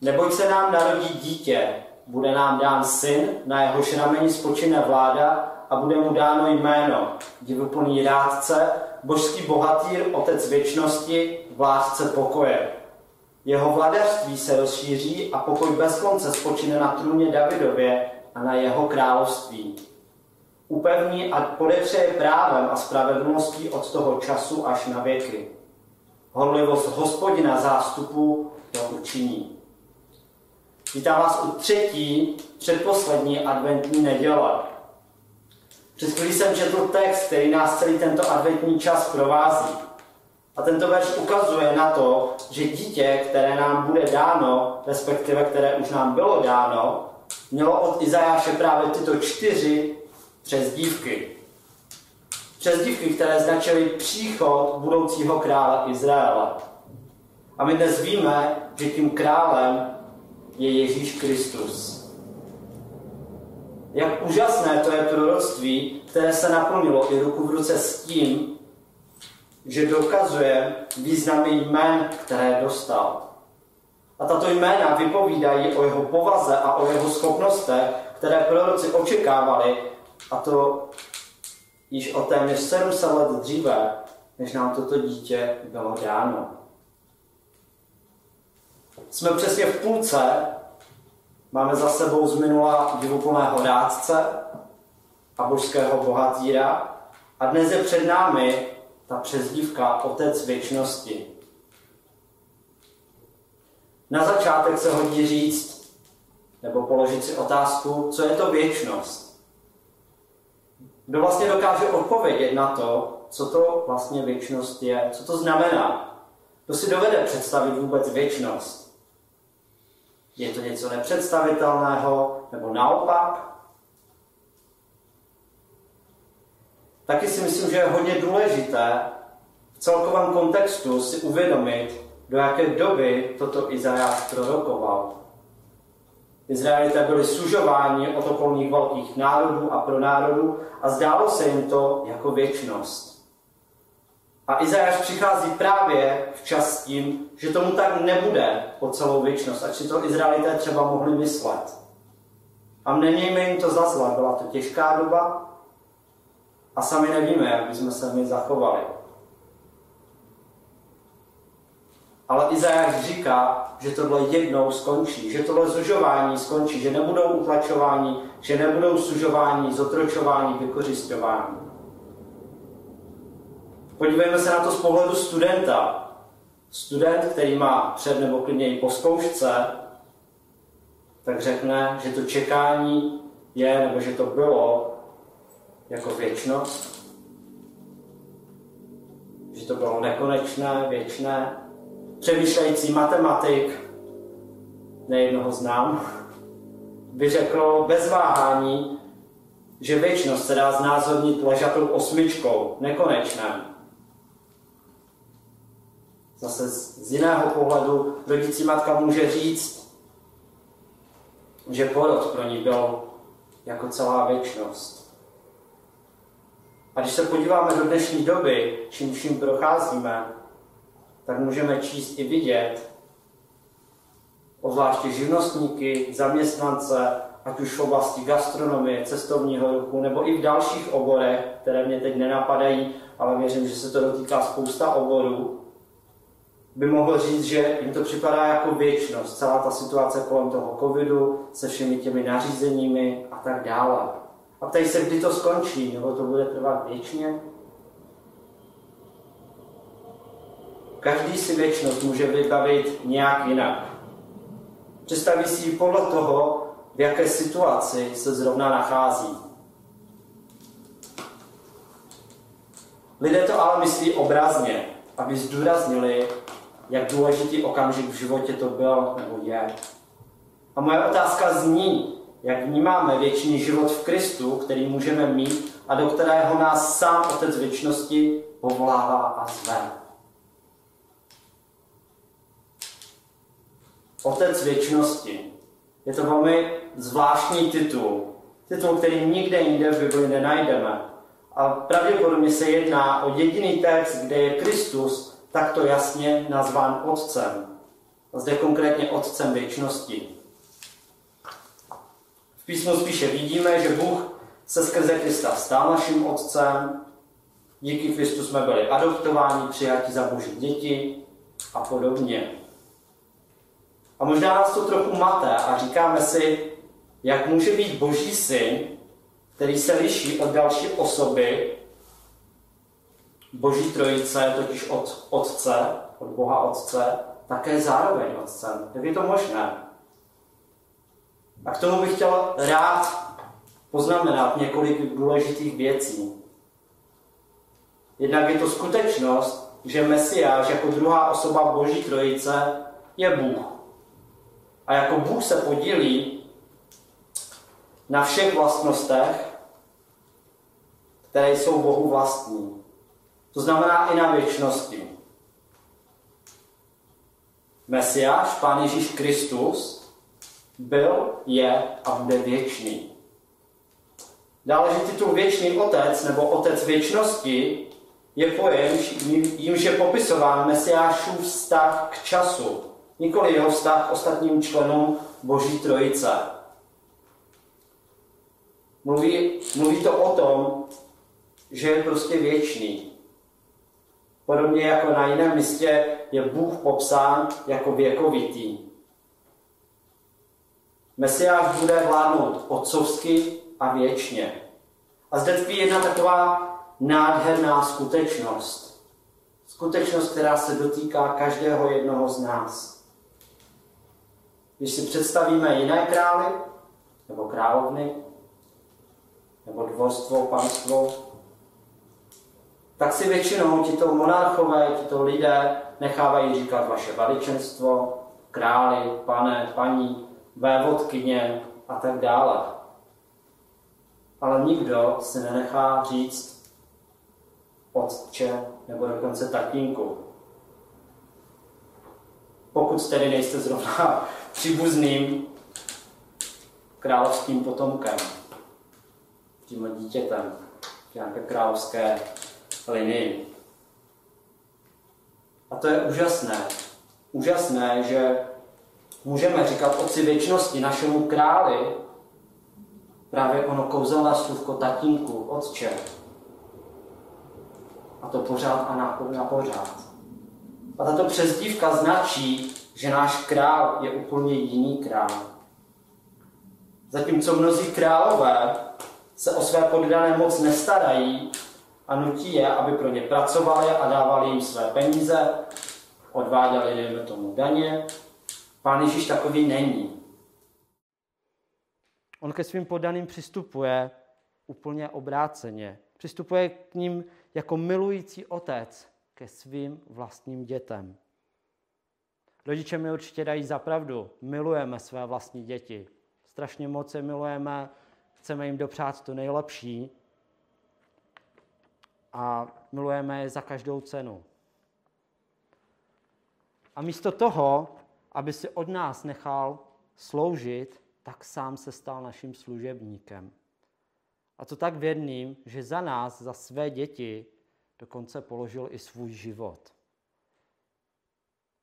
Neboť se nám narodí dítě, bude nám dán syn, na jehož rameni spočine vláda a bude mu dáno jméno, divuplný rádce, božský bohatýr, otec věčnosti, vládce pokoje. Jeho vladařství se rozšíří a pokoj bez konce spočine na trůně Davidově a na jeho království. Upevní a podepřeje právem a spravedlností od toho času až na věky. Horlivost hospodina zástupu to učiní. Vítám vás u třetí, předposlední adventní neděle. Přes chvíli jsem četl text, který nás celý tento adventní čas provází. A tento verš ukazuje na to, že dítě, které nám bude dáno, respektive které už nám bylo dáno, mělo od Izajáše právě tyto čtyři přezdívky. Přezdívky, které značily příchod budoucího krále Izraele. A my dnes víme, že tím králem je Ježíš Kristus. Jak úžasné to je proroctví, které se naplnilo i ruku v ruce s tím, že dokazuje významy jmén, které dostal. A tato jména vypovídají o jeho povaze a o jeho schopnostech, které proroci očekávali, a to již o téměř 700 let dříve, než nám toto dítě bylo dáno. Jsme přesně v půlce, máme za sebou z minula divoplného rádce a božského bohatýra a dnes je před námi ta přezdívka Otec věčnosti. Na začátek se hodí říct, nebo položit si otázku, co je to věčnost. Kdo vlastně dokáže odpovědět na to, co to vlastně věčnost je, co to znamená. Kdo si dovede představit vůbec věčnost? Je to něco nepředstavitelného, nebo naopak? Taky si myslím, že je hodně důležité v celkovém kontextu si uvědomit, do jaké doby toto Izajáš prorokoval. Izraelité byli sužováni od okolních velkých národů a pro národů a zdálo se jim to jako věčnost. A Izajáš přichází právě včas tím, že tomu tak nebude po celou věčnost, ať si to Izraelité třeba mohli myslet. A nemějme jim to za zla, byla to těžká doba a sami nevíme, jak bychom se my zachovali. Ale Izajáš říká, že tohle jednou skončí, že tohle zužování skončí, že nebudou utlačování, že nebudou sužování, zotročování, vykořišťování. Podívejme se na to z pohledu studenta. Student, který má před nebo klidně i po zkoušce, tak řekne, že to čekání je, nebo že to bylo jako věčnost, že to bylo nekonečné, věčné, přemýšlející matematik, nejednoho znám, by řekl bez váhání, že věčnost se dá znázornit ležatou osmičkou, nekonečné. Zase z jiného pohledu rodící matka může říct, že porod pro ní byl jako celá věčnost. A když se podíváme do dnešní doby, čím vším procházíme, tak můžeme číst i vidět, obzvláště živnostníky, zaměstnance, ať už v oblasti gastronomie, cestovního ruchu, nebo i v dalších oborech, které mě teď nenapadají, ale věřím, že se to dotýká spousta oborů, by mohl říct, že jim to připadá jako věčnost, celá ta situace kolem toho covidu, se všemi těmi nařízeními a tak dále. A ptají se, kdy to skončí, nebo to bude trvat věčně. Každý si věčnost může vybavit nějak jinak. Představí si ji podle toho, v jaké situaci se zrovna nachází. Lidé to ale myslí obrazně, aby zdůraznili, jak důležitý okamžik v životě to byl nebo je. A moje otázka zní, jak vnímáme věčný život v Kristu, který můžeme mít a do kterého nás sám Otec věčnosti povolává a zve. Otec věčnosti. Je to velmi zvláštní titul. Titul, který nikde jinde v Bibli nenajdeme. A pravděpodobně se jedná o jediný text, kde je Kristus takto jasně nazván Otcem. Zde konkrétně Otcem věčnosti. V písmu spíše vidíme, že Bůh se skrze Krista stal naším Otcem, díky Kristu jsme byli adoptováni, přijati za Boží děti a podobně. A možná nás to trochu maté a říkáme si, jak může být Boží syn, který se liší od další osoby, Boží trojice, totiž od Otce, od Boha Otce, také zároveň Otcem. Jak je to možné? A k tomu bych chtěl rád poznamenat několik důležitých věcí. Jednak je to skutečnost, že Mesiáš jako druhá osoba Boží trojice je Bůh. A jako Bůh se podílí na všech vlastnostech, které jsou Bohu vlastní. To znamená i na věčnosti. Mesiáš, Pán Ježíš Kristus, byl, je a bude věčný. Dále, že titul věčný otec nebo otec věčnosti je pojem, jímž je popisován Mesiášův vztah k času, nikoli jeho vztah k ostatním členům Boží trojice. Mluví, mluví to o tom, že je prostě věčný. Podobně jako na jiném místě je Bůh popsán jako věkovitý. Mesiáš bude vládnout otcovsky a věčně. A zde tkví jedna taková nádherná skutečnost. Skutečnost, která se dotýká každého jednoho z nás. Když si představíme jiné krály, nebo královny, nebo dvorstvo, panstvo, tak si většinou tito monarchové, tito lidé nechávají říkat vaše veličenstvo, králi, pane, paní, vévodkyně a tak dále. Ale nikdo si nenechá říct otče nebo dokonce tatínku. Pokud tedy nejste zrovna příbuzným královským potomkem, tím dítětem, nějaké královské linii. A to je úžasné. Úžasné, že můžeme říkat Otci věčnosti, našemu králi, právě ono kouzelné slůvko tatínku, otče. A to pořád a na, na pořád. A tato přezdívka značí, že náš král je úplně jiný král. Zatímco mnozí králové se o své poddané moc nestarají a nutí je, aby pro ně pracovali a dávali jim své peníze, odváděli, dejme tomu, daně. Pán Ježíš takový není. On ke svým poddaným přistupuje úplně obráceně. Přistupuje k ním jako milující otec ke svým vlastním dětem. Rodiče mi určitě dají za pravdu. Milujeme své vlastní děti. Strašně moc je milujeme, chceme jim dopřát to nejlepší a milujeme je za každou cenu. A místo toho, aby si od nás nechal sloužit, tak sám se stal naším služebníkem. A to tak věrným, že za nás, za své děti, dokonce položil i svůj život.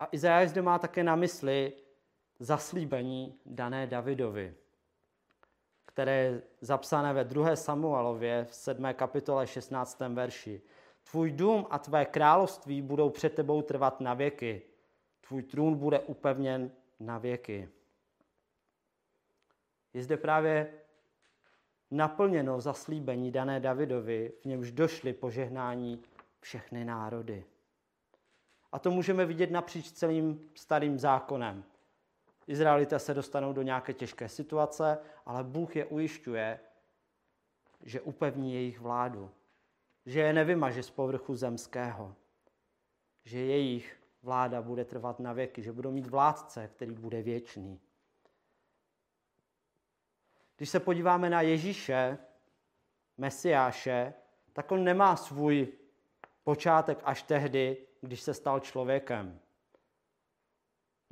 A Izajáš zde má také na mysli zaslíbení dané Davidovi, které je zapsané ve 2. Samuelově v 7. kapitole 16. verši. Tvůj dům a tvé království budou před tebou trvat na věky. Tvůj trůn bude upevněn na věky. Je zde právě naplněno zaslíbení dané Davidovi, v němž došly požehnání všechny národy. A to můžeme vidět napříč celým starým zákonem. Izraelité se dostanou do nějaké těžké situace, ale Bůh je ujišťuje, že upevní jejich vládu, že je nevymaže z povrchu zemského, že jejich vláda bude trvat na věky, že budou mít vládce, který bude věčný. Když se podíváme na Ježíše, Mesiáše, tak on nemá svůj počátek až tehdy, když se stal člověkem.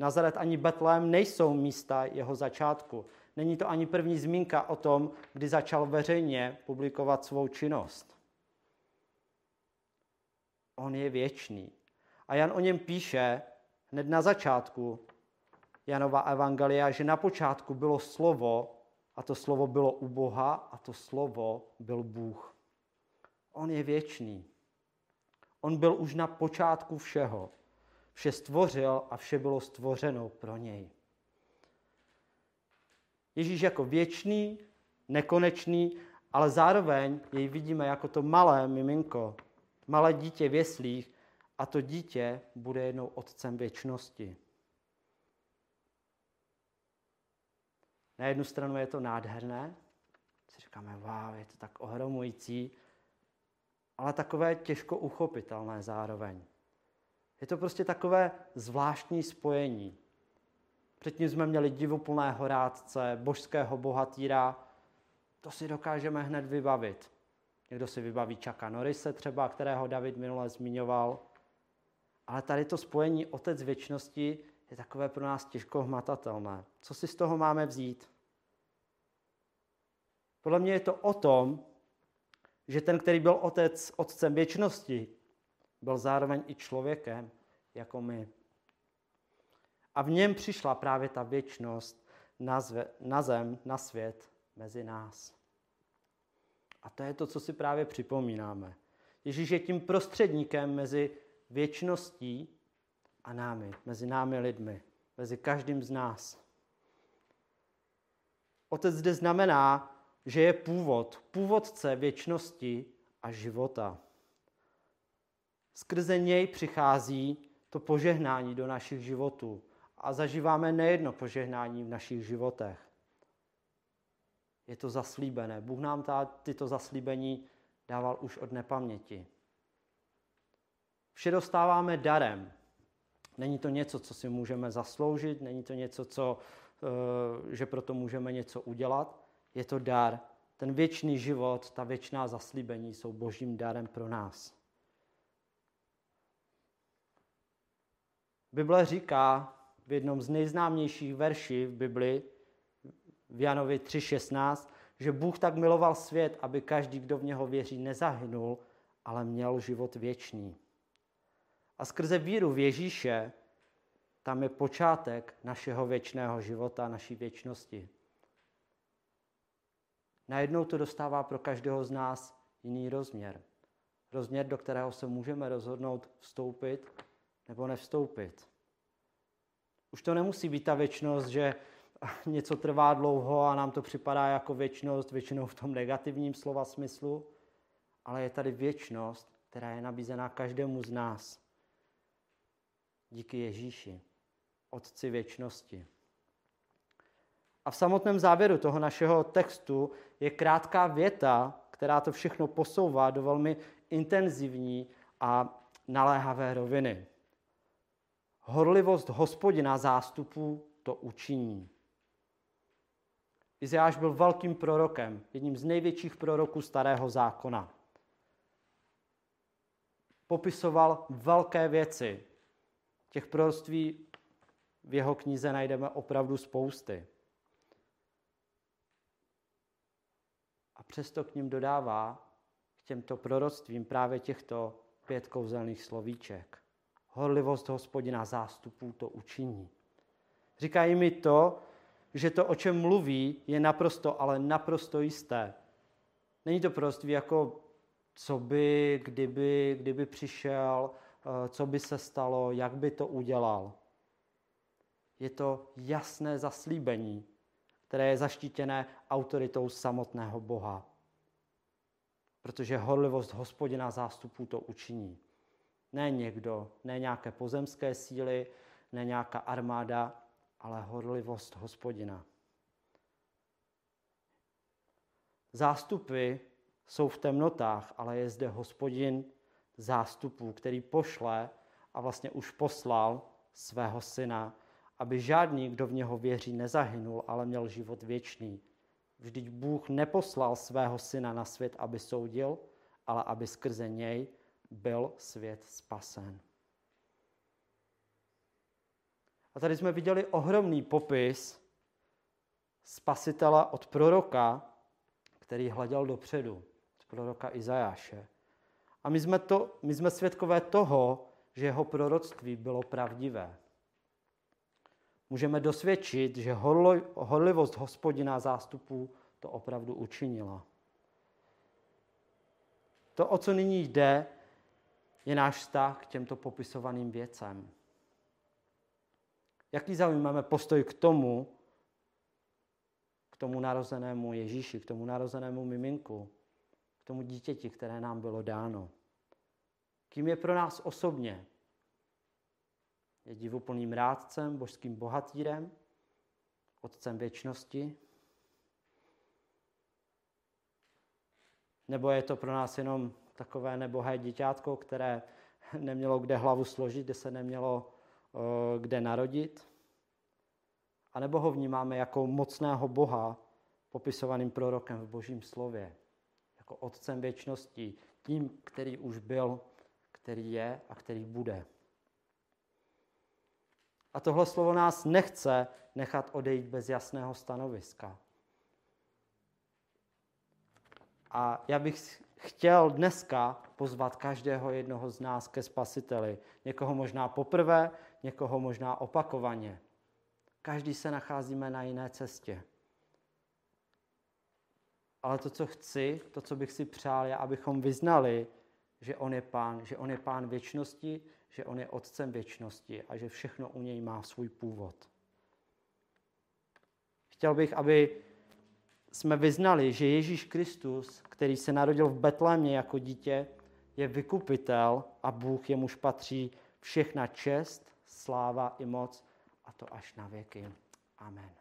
Nazaret ani Betlém nejsou místa jeho začátku. Není to ani první zmínka o tom, kdy začal veřejně publikovat svou činnost. On je věčný. A Jan o něm píše hned na začátku Janova Evangelia, že na počátku bylo slovo a to slovo bylo u Boha a to slovo byl Bůh. On je věčný. On byl už na počátku všeho. Vše stvořil a vše bylo stvořeno pro něj. Ježíš jako věčný, nekonečný, ale zároveň jej vidíme jako to malé miminko, malé dítě v jeslích a to dítě bude jednou otcem věčnosti. Na jednu stranu je to nádherné, si říkáme, wow, je to tak ohromující, ale takové těžko uchopitelné zároveň. Je to prostě takové zvláštní spojení. Předtím jsme měli divuplné horádce, božského bohatýra. To si dokážeme hned vybavit. Někdo si vybaví Čaka Norise třeba, kterého David minule zmiňoval. Ale tady to spojení Otec věčnosti je takové pro nás těžko hmatatelné. Co si z toho máme vzít? Podle mě je to o tom, že ten, který byl otec, otcem věčnosti, byl zároveň i člověkem, jako my. A v něm přišla právě ta věčnost na, zve, na zem, na svět, mezi nás. A to je to, co si právě připomínáme. Ježíš je tím prostředníkem mezi věčností a námi, mezi námi lidmi, mezi každým z nás. Otec zde znamená, že je původ, původce věčnosti a života. Skrze něj přichází to požehnání do našich životů a zažíváme nejedno požehnání v našich životech. Je to zaslíbené. Bůh nám ta, tyto zaslíbení dával už od nepaměti. Vše dostáváme darem. Není to něco, co si můžeme zasloužit, není to něco, co, eh, že proto můžeme něco udělat. Je to dar. Ten věčný život, ta věčná zaslíbení jsou božím darem pro nás. Bible říká v jednom z nejznámějších verší v Bibli, v Janovi 3.16, že Bůh tak miloval svět, aby každý, kdo v něho věří, nezahynul, ale měl život věčný. A skrze víru v Ježíše tam je počátek našeho věčného života, naší věčnosti. Najednou to dostává pro každého z nás jiný rozměr. Rozměr, do kterého se můžeme rozhodnout vstoupit nebo nevstoupit. Už to nemusí být ta věčnost, že něco trvá dlouho a nám to připadá jako věčnost, většinou v tom negativním slova smyslu, ale je tady věčnost, která je nabízená každému z nás. Díky Ježíši, Otci věčnosti. A v samotném závěru toho našeho textu je krátká věta, která to všechno posouvá do velmi intenzivní a naléhavé roviny. Horlivost hospodina zástupů to učiní. Izajáš byl velkým prorokem, jedním z největších proroků starého zákona. Popisoval velké věci. Těch proroctví v jeho knize najdeme opravdu spousty. A přesto k ním dodává k těmto proroctvím právě těchto pět kouzelných slovíček. Horlivost hospodina zástupů to učiní. Říkají mi to, že to, o čem mluví, je naprosto, ale naprosto jisté. Není to prostě jako co by, kdyby, kdyby přišel, eh, co by se stalo, jak by to udělal. Je to jasné zaslíbení, které je zaštítěné autoritou samotného Boha. Protože horlivost hospodina zástupů to učiní. Ne někdo, ne nějaké pozemské síly, ne nějaká armáda, ale horlivost hospodina. Zástupy jsou v temnotách, ale je zde hospodin zástupů, který pošle a vlastně už poslal svého syna, aby žádný, kdo v něho věří, nezahynul, ale měl život věčný. Vždyť Bůh neposlal svého syna na svět, aby soudil, ale aby skrze něj byl svět spasen. A tady jsme viděli ohromný popis spasitele od proroka, který hleděl dopředu, z proroka Izajáše. A my jsme, to, my jsme svědkové toho, že jeho proroctví bylo pravdivé. můžeme dosvědčit, že horlivost hospodina zástupů to opravdu učinila. To, o co nyní jde, je náš vztah k těmto popisovaným věcem. Jaký zaujmeme postoj k tomu, k tomu narozenému Ježíši, k tomu narozenému miminku, k tomu dítěti, které nám bylo dáno? Kým je pro nás osobně? Je divuplným rádcem, božským bohatýrem, otcem věčnosti? Nebo je to pro nás jenom takové nebohé děťátko, které nemělo kde hlavu složit, kde se nemělo eh, kde narodit? A nebo ho vnímáme jako mocného Boha, popisovaným prorokem v Božím slově, jako otcem věčnosti, tím, který už byl, který je a který bude. A tohle slovo nás nechce nechat odejít bez jasného stanoviska. A já bych chtěl dneska pozvat každého jednoho z nás ke spasiteli. Někoho možná poprvé, někoho možná opakovaně. Každý se nacházíme na jiné cestě. Ale to, co chci, to, co bych si přál, je, abychom vyznali, že On je Pán, že On je Pán věčnosti, že On je Otcem věčnosti a že všechno u něj má svůj původ. Chtěl bych, aby jsme vyznali, že Ježíš Kristus, který se narodil v Betlémě jako dítě, je vykupitel a Bůh jemuž patří všechna čest, sláva i moc, a to až na věky. Amen.